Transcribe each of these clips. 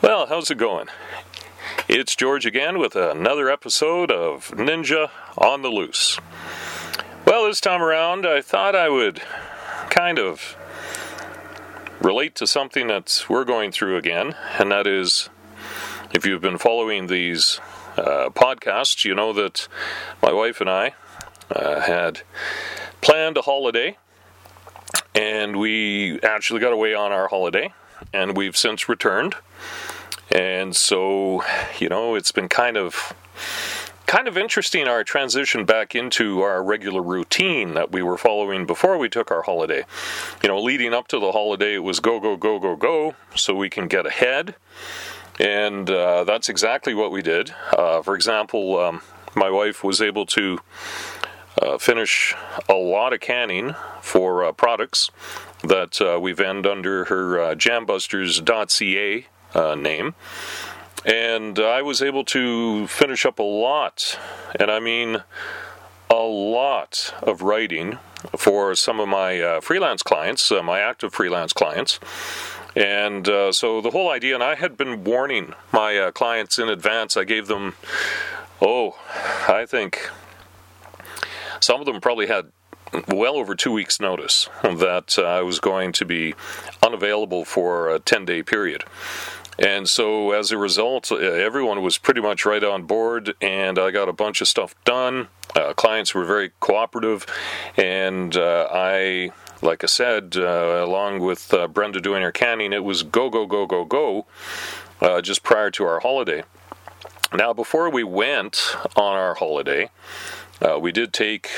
Well, how's it going? It's George again with another episode of Ninja on the Loose. Well, this time around, I thought I would kind of relate to something that we're going through again, and that is if you've been following these uh, podcasts, you know that my wife and I uh, had planned a holiday, and we actually got away on our holiday, and we've since returned. And so, you know, it's been kind of kind of interesting our transition back into our regular routine that we were following before we took our holiday. You know, leading up to the holiday, it was go, go, go, go, go, so we can get ahead. And uh, that's exactly what we did. Uh, for example, um, my wife was able to uh, finish a lot of canning for uh, products that uh, we vend under her uh, jambusters.ca uh, name. And I was able to finish up a lot, and I mean a lot of writing for some of my uh, freelance clients, my active freelance clients. And uh, so the whole idea, and I had been warning my uh, clients in advance, I gave them, oh, I think some of them probably had well over two weeks' notice that uh, I was going to be unavailable for a 10 day period. And so, as a result, uh, everyone was pretty much right on board, and I got a bunch of stuff done. Uh, clients were very cooperative, and uh, I, like I said, uh, along with uh, Brenda doing her canning, it was go, go, go, go, go just prior to our holiday. Now, before we went on our holiday, Uh, we did take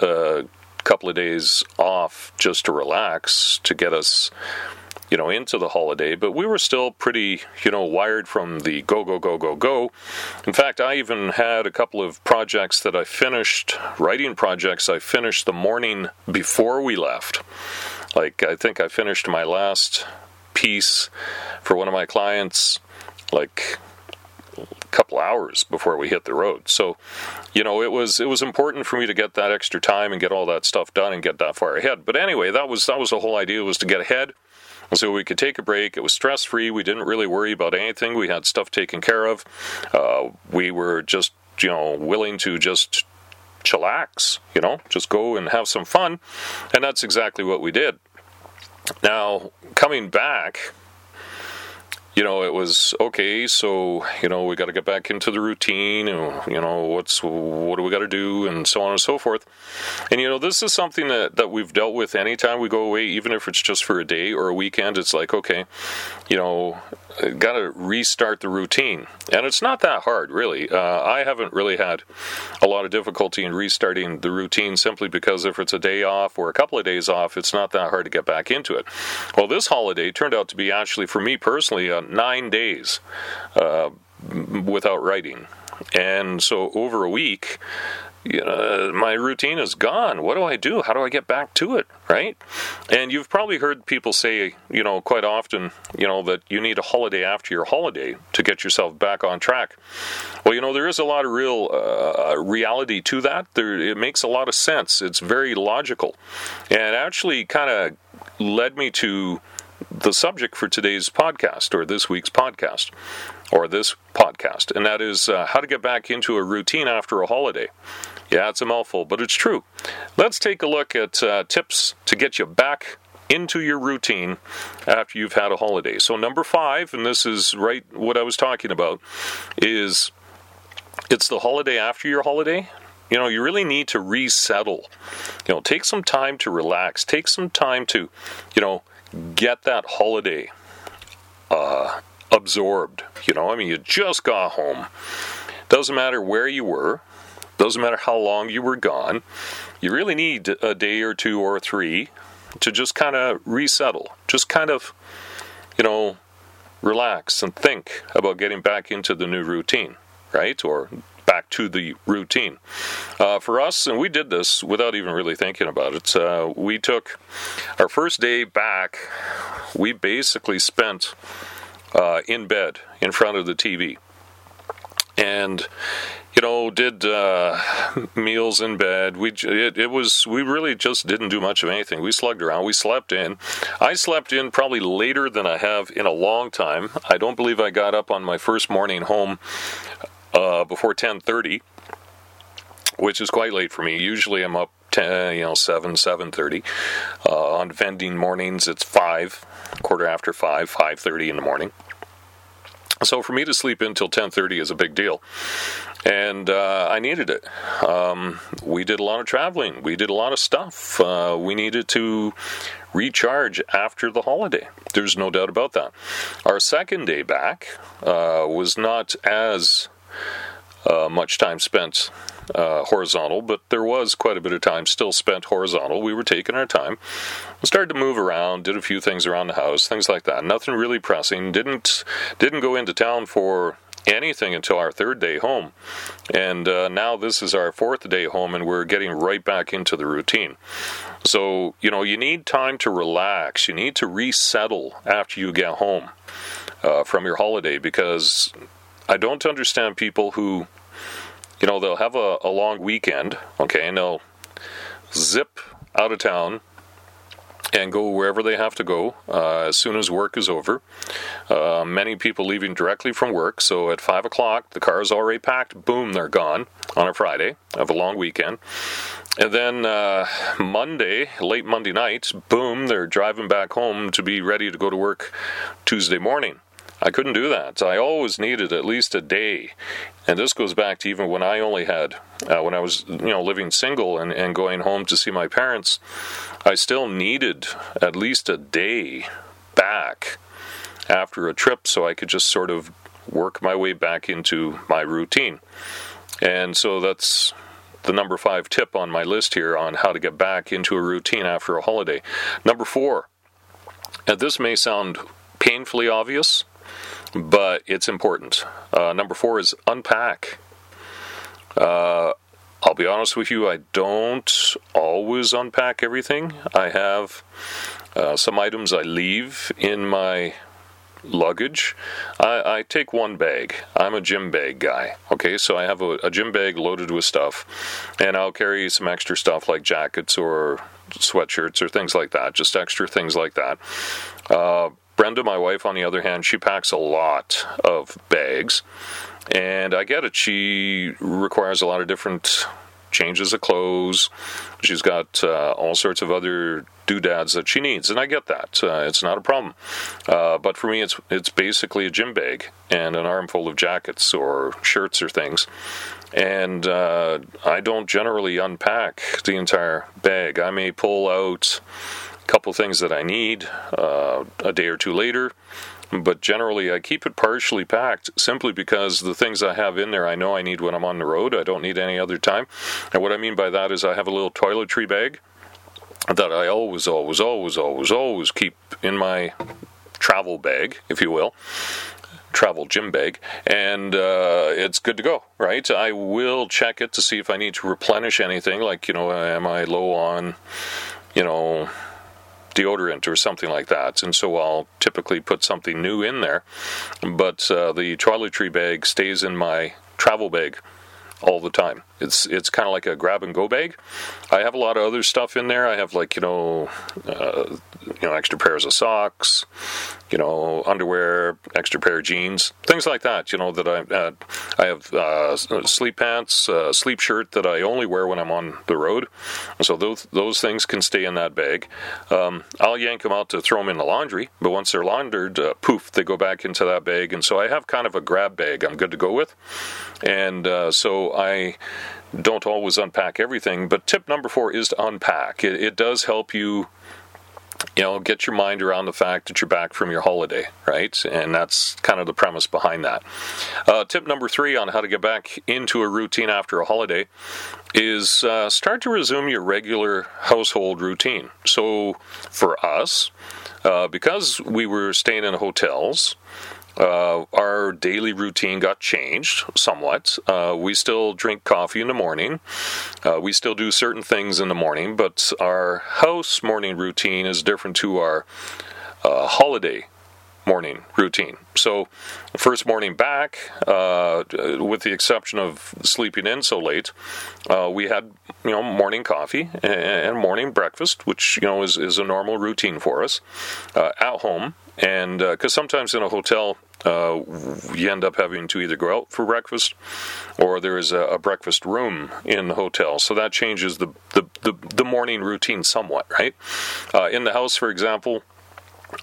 a couple of days off just to relax to get us you know, into the holiday, but we were still pretty, you know, wired from the go, go, go, go, go. In fact, I even had a couple of projects that I finished, writing projects I finished the morning before we left. Like, I think I finished my last piece for one of my clients, like, couple hours before we hit the road. So, you know, it was it was important for me to get that extra time and get all that stuff done and get that far ahead. But anyway, that was that was the whole idea was to get ahead so we could take a break. It was stress free. We didn't really worry about anything. We had stuff taken care of. Uh, we were just, you know, willing to just chillax, you know, just go and have some fun. And that's exactly what we did. Now, coming back, you know, it was okay. So you know, we got to get back into the routine, and you know, what's what do we got to do, and so on and so forth. And you know, this is something that that we've dealt with anytime we go away, even if it's just for a day or a weekend. It's like okay, you know, got to restart the routine. And it's not that hard, really. Uh, I haven't really had a lot of difficulty in restarting the routine simply because if it's a day off or a couple of days off, it's not that hard to get back into it. Well, this holiday turned out to be actually, for me personally, uh, nine days uh, without writing. And so over a week, you know, my routine is gone. What do I do? How do I get back to it? Right? And you've probably heard people say, you know, quite often, you know, that you need a holiday after your holiday to get yourself back on track. Well, you know, there is a lot of real uh, reality to that. There, it makes a lot of sense. It's very logical, and actually, kind of led me to the subject for today's podcast or this week's podcast or this podcast, and that is uh, how to get back into a routine after a holiday. Yeah, it's a mouthful, but it's true. Let's take a look at uh, tips to get you back into your routine after you've had a holiday. So, number five, and this is right what I was talking about, is it's the holiday after your holiday. You know, you really need to resettle. You know, take some time to relax. Take some time to, you know, get that holiday uh, absorbed. You know, I mean, you just got home. Doesn't matter where you were, doesn't matter how long you were gone. You really need a day or two or three to just kind of resettle, just kind of, you know, relax and think about getting back into the new routine, right? Or back to the routine. Uh, for us, and we did this without even really thinking about it, uh, we took our first day back, we basically spent uh, in bed in front of the TV. and you know, did uh, meals in bed. We it, it was we really just didn't do much of anything. We slugged around. We slept in. I slept in probably later than I have in a long time. I don't believe I got up on my first morning home uh, before ten thirty, which is quite late for me. Usually I'm up 10, you know, 7, 7.30. Uh, on vending mornings, it's 5, quarter after 5, 5.30 in the morning. So for me to sleep until 10:30 is a big deal, and uh, I needed it. Um, we did a lot of traveling. We did a lot of stuff. Uh, we needed to recharge after the holiday. There's no doubt about that. Our second day back uh, was not as uh, much time spent uh, horizontal, but there was quite a bit of time still spent horizontal. We were taking our time. We started to move around, did a few things around the house, things like that. Nothing really pressing. Didn't didn't go into town for anything until our third day home. And uh, now this is our fourth day home, and we're getting right back into the routine. So, you know, you need time to relax. You need to resettle after you get home uh, from your holiday because I don't understand people who you know, they'll have a, a long weekend, okay, and they'll zip out of town and go wherever they have to go uh, as soon as work is over. Uh, many people leaving directly from work, so at 5 o'clock, the car is already packed, boom, they're gone on a Friday of a long weekend. And then uh, Monday, late Monday night, boom, they're driving back home to be ready to go to work Tuesday morning. I couldn't do that. I always needed at least a day. And this goes back to even when I only had, uh, when I was, you know, living single and, and going home to see my parents, I still needed at least a day back after a trip so I could just sort of work my way back into my routine. And so that's the number five tip on my list here on how to get back into a routine after a holiday. Number four, and this may sound painfully obvious, but it's important. Uh, number four is unpack. Uh, I'll be honest with you, I don't always unpack everything. I have uh, some items I leave in my luggage. I, I, take one bag. I'm a gym bag guy. Okay, so I have a, a, gym bag loaded with stuff, and I'll carry some extra stuff like jackets or sweatshirts or things like that, just extra things like that. Uh, Brenda, my wife, on the other hand, she packs a lot of bags. And I get it. She requires a lot of different changes of clothes. She's got uh, all sorts of other doodads that she needs, and I get that. Uh, it's not a problem. Uh, but for me, it's it's basically a gym bag and an armful of jackets or shirts or things. And uh, I don't generally unpack the entire bag. I may pull out couple things that I need uh, a day or two later. But generally, I keep it partially packed simply because the things I have in there I know I need when I'm on the road. I don't need any other time. And what I mean by that is I have a little toiletry bag that I always, always, always, always, always keep in my travel bag, if you will travel gym bag, and uh, it's good to go, right? I will check it to see if I need to replenish anything, like, you know, am I low on, you know, deodorant or something like that. And so I'll typically put something new in there. But uh, the toiletry bag stays in my travel bag all the time. It's it's kind of like a grab and go bag. I have a lot of other stuff in there. I have like you know, uh, you know, extra pairs of socks, you know, underwear, extra pair of jeans, things like that. You know that I uh, I have uh, sleep pants, uh, sleep shirt that I only wear when I'm on the road. So those those things can stay in that bag. Um, I'll yank them out to throw them in the laundry, but once they're laundered, uh, poof, they go back into that bag. And so I have kind of a grab bag. I'm good to go with, and uh, so I don't always unpack everything, but tip number four is to unpack. It, it, does help you, you know, get your mind around the fact that you're back from your holiday, right? And that's kind of the premise behind that. Uh, tip number three on how to get back into a routine after a holiday is uh, start to resume your regular household routine. So for us, uh, because we were staying in hotels, uh, our daily routine got changed somewhat. Uh, we still drink coffee in the morning. Uh, we still do certain things in the morning, but our house morning routine is different to our uh, holiday morning routine. So, first morning back, uh, with the exception of sleeping in so late, uh, we had you know morning coffee and morning breakfast, which you know is, is a normal routine for us uh, at home. And because uh, sometimes in a hotel, uh, you end up having to either go out for breakfast or there is a, a breakfast room in the hotel. So that changes the, the, the, the morning routine somewhat, right? Uh, in the house, for example,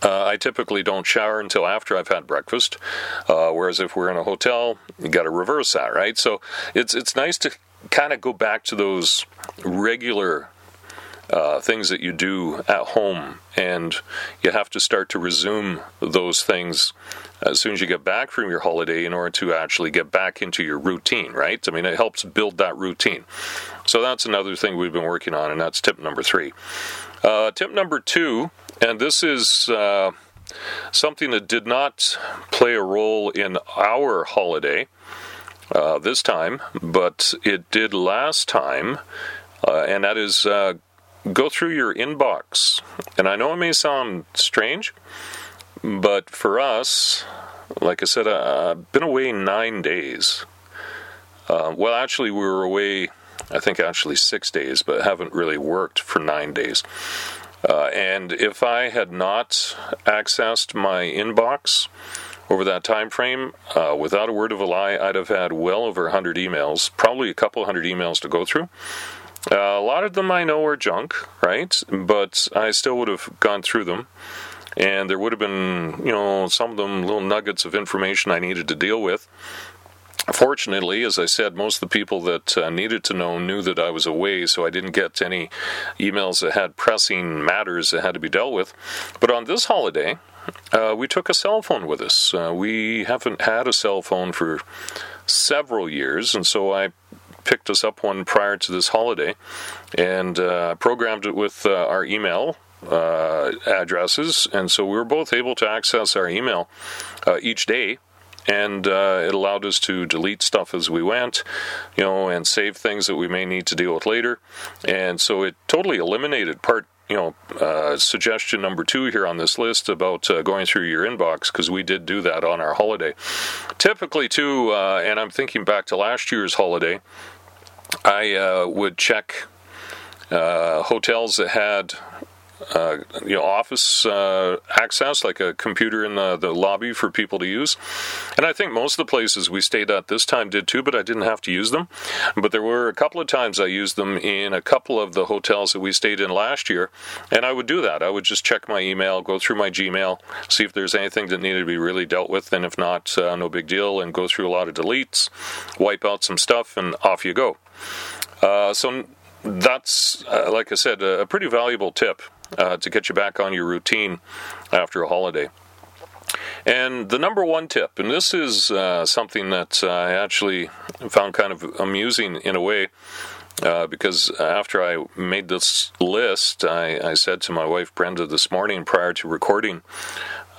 uh, I typically don't shower until after I've had breakfast. Uh, whereas if we're in a hotel, you got to reverse that, right? So it's it's nice to kind of go back to those regular uh, things that you do at home, and you have to start to resume those things as soon as you get back from your holiday in order to actually get back into your routine, right? I mean, it helps build that routine. So that's another thing we've been working on, and that's tip number three. Uh, tip number two, and this is uh, something that did not play a role in our holiday. Uh, this time, but it did last time, uh, and that is uh, go through your inbox. And I know it may sound strange, but for us, like I said, uh, I've been away nine days. Uh, well, actually, we were away, I think, actually six days, but haven't really worked for nine days. Uh, and if I had not accessed my inbox over that time frame, uh, without a word of a lie, I'd have had well over 100 emails, probably a couple hundred emails to go through. Uh, a lot of them I know are junk, right? But I still would have gone through them. And there would have been, you know, some of them little nuggets of information I needed to deal with. Fortunately, as I said, most of the people that uh, needed to know knew that I was away, so I didn't get any emails that had pressing matters that had to be dealt with. But on this holiday, uh, we took a cell phone with us. Uh, we haven't had a cell phone for several years, and so I picked us up one prior to this holiday and uh, programmed it with uh, our email uh, addresses, and so we were both able to access our email uh, each day. And uh, it allowed us to delete stuff as we went, you know, and save things that we may need to deal with later. And so it totally eliminated part you know, uh, suggestion number two here on this list about uh, going through your inbox because we did do that on our holiday. Typically, too, uh, and I'm thinking back to last year's holiday, I uh, would check uh, hotels that had uh, you know office uh, access, like a computer in the, the lobby for people to use. And I think most of the places we stayed at this time did too, but I didn't have to use them. But there were a couple of times I used them in a couple of the hotels that we stayed in last year, and I would do that. I would just check my email, go through my Gmail, see if there's anything that needed to be really dealt with, and if not, uh, no big deal, and go through a lot of deletes, wipe out some stuff, and off you go. Uh, so that's, uh, like I said, a pretty valuable tip uh, to get you back on your routine after a holiday. And the number one tip, and this is uh, something that I actually found kind of amusing in a way, uh, because after I made this list, I, I, said to my wife Brenda this morning prior to recording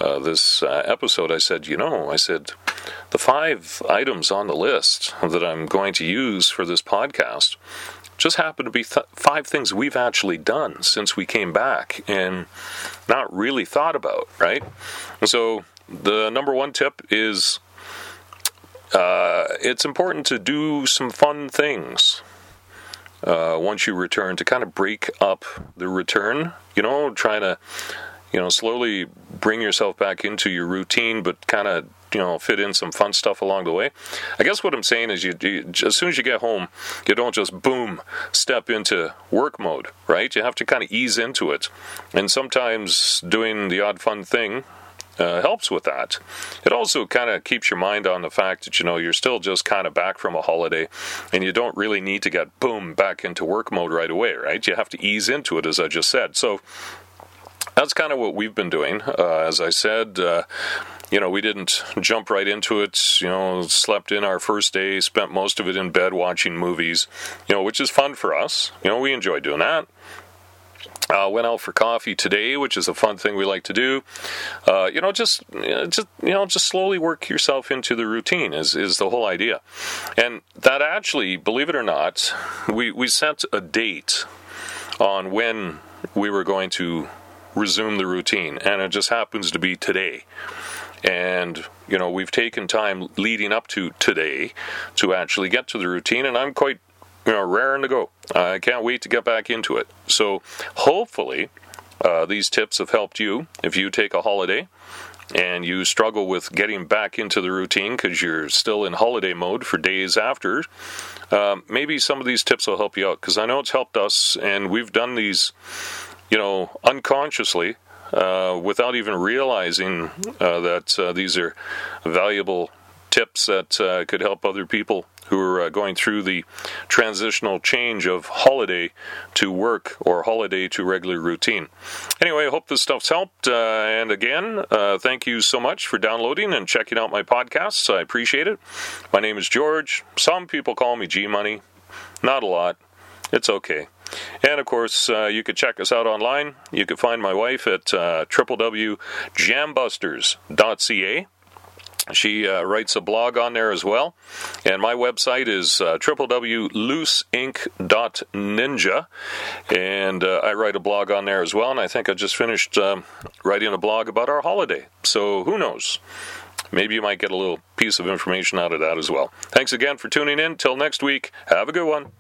uh, this uh, episode, I said, you know, I said, the five items on the list that I'm going to use for this podcast just happen to be th- five things we've actually done since we came back and not really thought about, right? And so the number one tip is uh, it's important to do some fun things uh, once you return to kind of break up the return, you know, trying to, you know, slowly bring yourself back into your routine, but kind of you know fit in some fun stuff along the way. I guess what I'm saying is you, you, as soon as you get home, you don't just boom step into work mode, right? You have to kind of ease into it, and sometimes doing the odd fun thing. Uh, helps with that. It also kind of keeps your mind on the fact that you know you're still just kind of back from a holiday, and you don't really need to get boom back into work mode right away, right? You have to ease into it, as I just said. So that's kind of what we've been doing. Uh, as I said, uh, you know, we didn't jump right into it. You know, slept in our first day, spent most of it in bed watching movies, you know, which is fun for us. You know, we enjoy doing that. Uh, went out for coffee today, which is a fun thing we like to do. Uh, you know, just just you know, just slowly work yourself into the routine is is the whole idea. And that actually, believe it or not, we we set a date on when we were going to resume the routine, and it just happens to be today. And, you know, we've taken time leading up to today to actually get to the routine, and I'm quite, you know, raring to go. I can't wait to get back into it. So hopefully, uh, these tips have helped you if you take a holiday and you struggle with getting back into the routine because you're still in holiday mode for days after, um, maybe some of these tips will help you out because I know it's helped us, and we've done these, you know, unconsciously. Uh, without even realizing uh, that uh, these are valuable tips that uh, could help other people who are uh, going through the transitional change of holiday to work or holiday to regular routine. Anyway, I hope this stuff's helped. Uh, and again, thank you so much for downloading and checking out my podcasts. I appreciate it. My name is George. Some people call me G Money. Not a lot. It's okay. And of course, uh, you could check us out online. You can find my wife at uh, www.jambusters.ca. She uh, writes a blog on there as well. And my website is uh, www.looseinc.ninja. And uh, I write a blog on there as well. And I think I just finished um, writing a blog about our holiday. So who knows? Maybe you might get a little piece of information out of that as well. Thanks again for tuning in. Till next week, have a good one.